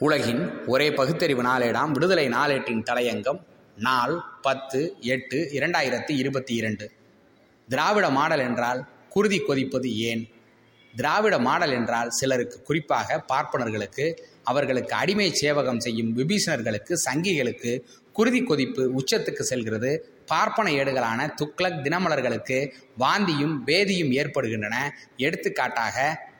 உலகின் ஒரே பகுத்தறிவு நாளேடாம் விடுதலை நாளேட்டின் தலையங்கம் நாள் பத்து எட்டு இரண்டாயிரத்தி இருபத்தி இரண்டு. திராவிட மாடல் என்றால் குருதி கொதிப்பது ஏன்? திராவிட மாடல் என்றால் சிலருக்கு குறிப்பாக பார்ப்பனர்களுக்கு அவர்களுக்கு அடிமை சேவகம் செய்யும் விபீஷணர்களுக்கு சங்கிகளுக்கு குருதி கொதிப்பு உச்சத்துக்கு செல்கிறது. பார்ப்பன ஏடுகளான துக்ளக் தினமலர்களுக்கு வாந்தியும் பேதியும் ஏற்படுகின்றன. எடுத்துக்காட்டாக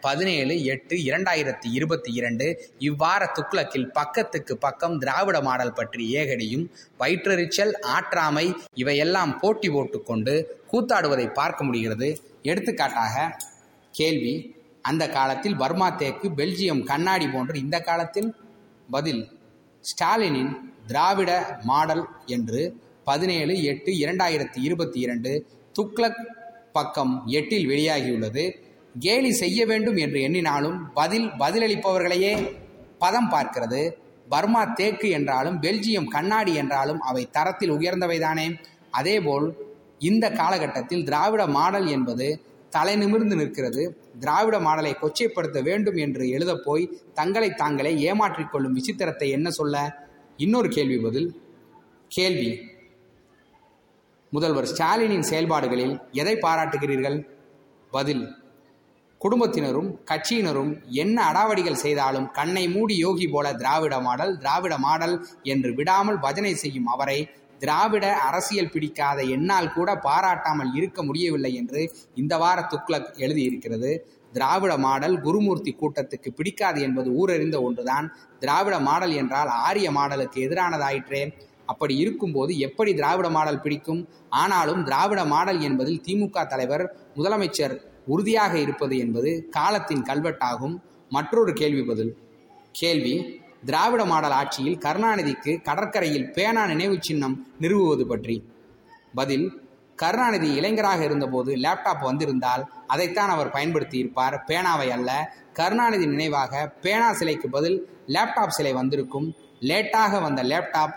பதினேழு எட்டு இரண்டாயிரத்தி இருபத்தி இரண்டு இவ்வார துக்ளக்கில் பக்கத்துக்கு பக்கம் திராவிட மாடல் பற்றி ஏகடியும் வயிற்றெரிச்சல் ஆற்றாமை இவையெல்லாம் போட்டி போட்டுக்கொண்டு கூத்தாடுவதை பார்க்க முடிகிறது. எடுத்துக்காட்டாக கேள்வி அந்த காலத்தில் பர்மா தேக்கு பெல்ஜியம் கண்ணாடி போன்று இந்த காலத்தில் பதில் ஸ்டாலினின் திராவிட மாடல் என்று பதினேழு எட்டு இரண்டாயிரத்தி இருபத்தி இரண்டு துக்ளக் பக்கம் எட்டில் வெளியாகியுள்ளது. கேலி செய்ய வேண்டும் என்று எண்ணினாலும் பதில் பதிலளிப்பவர்களையே பதம் பார்க்கிறது. பர்மா தேக்கு என்றாலும் பெல்ஜியம் கண்ணாடி என்றாலும் அவை தரத்தில் உயர்ந்தவைதானே. அதேபோல் இந்த காலகட்டத்தில் திராவிட மாடல் என்பது தலை நிமிர்ந்து நிற்கிறது. திராவிட மாடலை கொச்சைப்படுத்த வேண்டும் என்று எழுதப்போய் தங்களை தாங்களே ஏமாற்றிக் கொள்ளும் விசித்திரத்தை என்ன சொல்ல? இன்னொரு கேள்வி பதில். கேள்வி. முதல்வர் ஸ்டாலினின் செயல்பாடுகளில் எதை பாராட்டுகிறீர்கள்? பதில். குடும்பத்தினரும் கட்சியினரும் என்ன அடாவடிகள் செய்தாலும் கண்ணை மூடி யோகி போல திராவிட மாடல் திராவிட மாடல் என்று விடாமல் பஜனை செய்யும் அவரை திராவிட அரசியல் பிடிக்காத என்னால் கூட பாராட்டாமல் இருக்க முடியவில்லை என்று இந்த வார துக்ளக் எழுதியிருக்கிறது. திராவிட மாடல் குருமூர்த்தி கூட்டத்துக்கு பிடிக்காது என்பது ஊரறிந்த ஒன்றுதான். திராவிட மாடல் என்றால் ஆரிய மாடலுக்கு எதிரானதாயிற்றே. அப்படி இருக்கும்போது எப்படி திராவிட மாடல் பிடிக்கும்? ஆனாலும் திராவிட மாடல் என்பதில் திமுக தலைவர் முதலமைச்சர் உறுதியாக இருப்பது என்பது காலத்தின் கல்வெட்டாகும். மற்றொரு கேள்வி பதில். கேள்வி திராவிட மாடல் ஆட்சியில் கருணாநிதிக்கு கடற்கரையில் பேனா நினைவு சின்னம் நிறுவுவது பற்றி. பதில் கருணாநிதி இளைஞராக இருந்தபோது லேப்டாப் வந்திருந்தால் அதைத்தான் அவர் பயன்படுத்தி இருப்பார் பேனாவை அல்ல கருணாநிதி நினைவாக பேனா சிலைக்கு பதில் லேப்டாப் சிலை வந்திருக்கும். லேட்டாக வந்த லேப்டாப்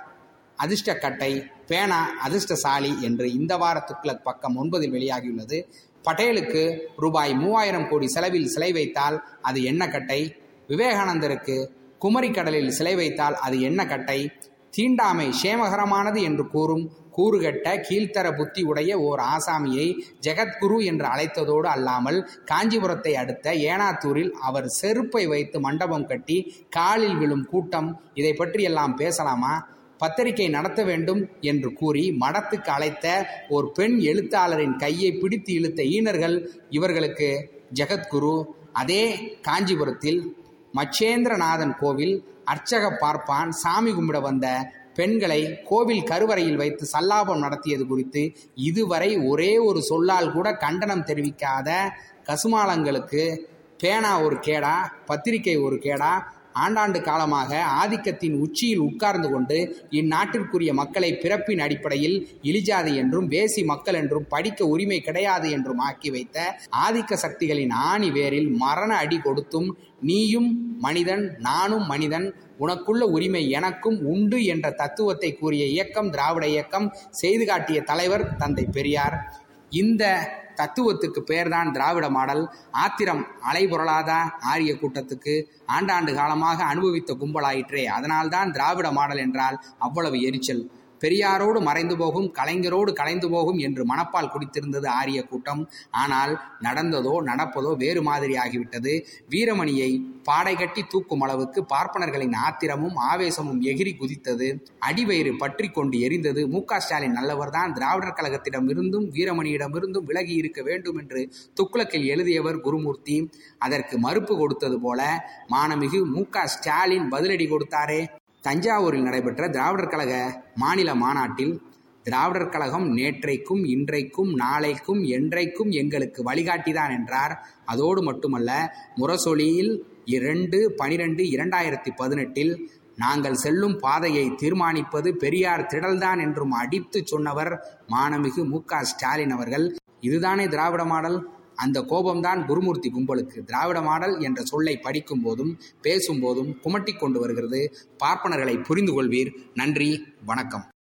அதிர்ஷ்டக்கட்டை பேனா அதிர்ஷ்டசாலி என்று இந்த வார துக்ளக் பக்கம் ஒன்பதில் வெளியாகியுள்ளது. பட்டேலுக்கு ரூபாய் மூவாயிரம் கோடி செலவில் சிலை வைத்தால் அது என்ன கட்டை? விவேகானந்தருக்கு குமரி கடலில் சிலை வைத்தால் அது என்ன கட்டை? தீண்டாமை சேமகரமானது என்று கூறும் கூறுகட்ட கீழ்த்தர புத்தி உடைய ஓர் ஆசாமியை ஜெகத்குரு என்று அழைத்ததோடு அல்லாமல் காஞ்சிபுரத்தை அடுத்த ஏனாத்தூரில் அவர் செருப்பை வைத்து மண்டபம் கட்டி காலில் விழும் கூட்டம். இதை பற்றியெல்லாம் பேசலாமா? பத்திரிகை நடத்த வேண்டும் என்று கூறி மடத்துக்கு அழைத்த ஒரு பெண் எழுத்தாளரின் கையை பிடித்து இழுத்த ஈனர்கள் இவர்களுக்கு ஜெகத்குரு அதே காஞ்சிபுரத்தில் மச்சேந்திரநாதன் கோவில் அர்ச்சக பார்ப்பான் சாமி கும்பிட வந்த பெண்களை கோவில் கருவறையில் வைத்து சல்லாபம் நடத்தியது குறித்து இதுவரை ஒரே ஒரு சொல்லால் கூட கண்டனம் தெரிவிக்காத கசுமாலங்களுக்கு பேனா ஒரு கேடா பத்திரிகை ஒரு கேடா ஆண்டாண்டு காலமாக ஆதிக்கத்தின் உச்சியில் உட்கார்ந்து கொண்டு இந்நாட்டிற்குரிய மக்களை பிறப்பின் அடிப்படையில் இழிஜாதி என்றும் வேசி மக்கள் என்றும் படிக்க உரிமை கிடையாது என்றும் ஆக்கி வைத்த ஆதிக்க சக்திகளின் ஆணி வேரில் மரண அடி கொடுத்தும் நீயும் மனிதன் நானும் மனிதன் உனக்குள்ள உரிமை எனக்கும் உண்டு என்ற தத்துவத்தை கூறிய இயக்கம் திராவிட இயக்கம் செய்து காட்டிய தலைவர் தந்தை பெரியார். இந்த தத்துவத்துக்கு பெயர்தான் திராவிட மாடல். ஆத்திரம் அலைபொருளாத? ஆரிய கூட்டத்துக்கு ஆண்டாண்டு காலமாக அனுபவித்த கும்பலாயிற்றே. அதனால்தான் திராவிட மாடல் என்றால் அவ்வளவு எரிச்சல். பெரியாரோடு மறைந்து போகும் கலைஞரோடு கலைந்து போகும் என்று மனப்பால் குடித்திருந்தது ஆரிய கூட்டம். ஆனால் நடந்ததோ நடப்பதோ வேறு மாதிரி ஆகிவிட்டது. வீரமணியை பாடை கட்டி தூக்கும் அளவுக்கு பார்ப்பனர்களின் ஆத்திரமும் ஆவேசமும் எகிரி குதித்தது. அடிவயிறு பற்றி கொண்டு எரிந்தது. மு ஸ்டாலின் நல்லவர்தான். திராவிடர் கழகத்திடமிருந்தும் வீரமணியிடமிருந்தும் விலகி இருக்க வேண்டும் என்று துக்குளக்கில் எழுதியவர் குருமூர்த்தி. அதற்கு மறுப்பு கொடுத்தது போல மாணமிகு மு ஸ்டாலின் பதிலடி கொடுத்தாரே! தஞ்சாவூரில் நடைபெற்ற திராவிடர் கழக மாநில மாநாட்டில் திராவிடர் கழகம் நேற்றைக்கும் இன்றைக்கும் நாளைக்கும் என்றைக்கும் எங்களுக்கு வழிகாட்டிதான் என்றார். அதோடு மட்டுமல்ல முரசொலியில் இரண்டு பனிரெண்டு இரண்டாயிரத்தி பதினெட்டில் நாங்கள் செல்லும் பாதையை தீர்மானிப்பது பெரியார் திடல்தான் என்றும் அடித்து சொன்னவர் மானமிகு மு க ஸ்டாலின் அவர்கள். இதுதானே திராவிட மாடல்? அந்த கோபம்தான் குருமூர்த்தி கும்பலுக்கு திராவிட மாடல் என்ற சொல்லை படிக்கும் போதும் பேசும் போதும் குமட்டி கொண்டு வருகிறது. பார்ப்பனர்களை புரிந்து கொள்வீர் நன்றி வணக்கம்.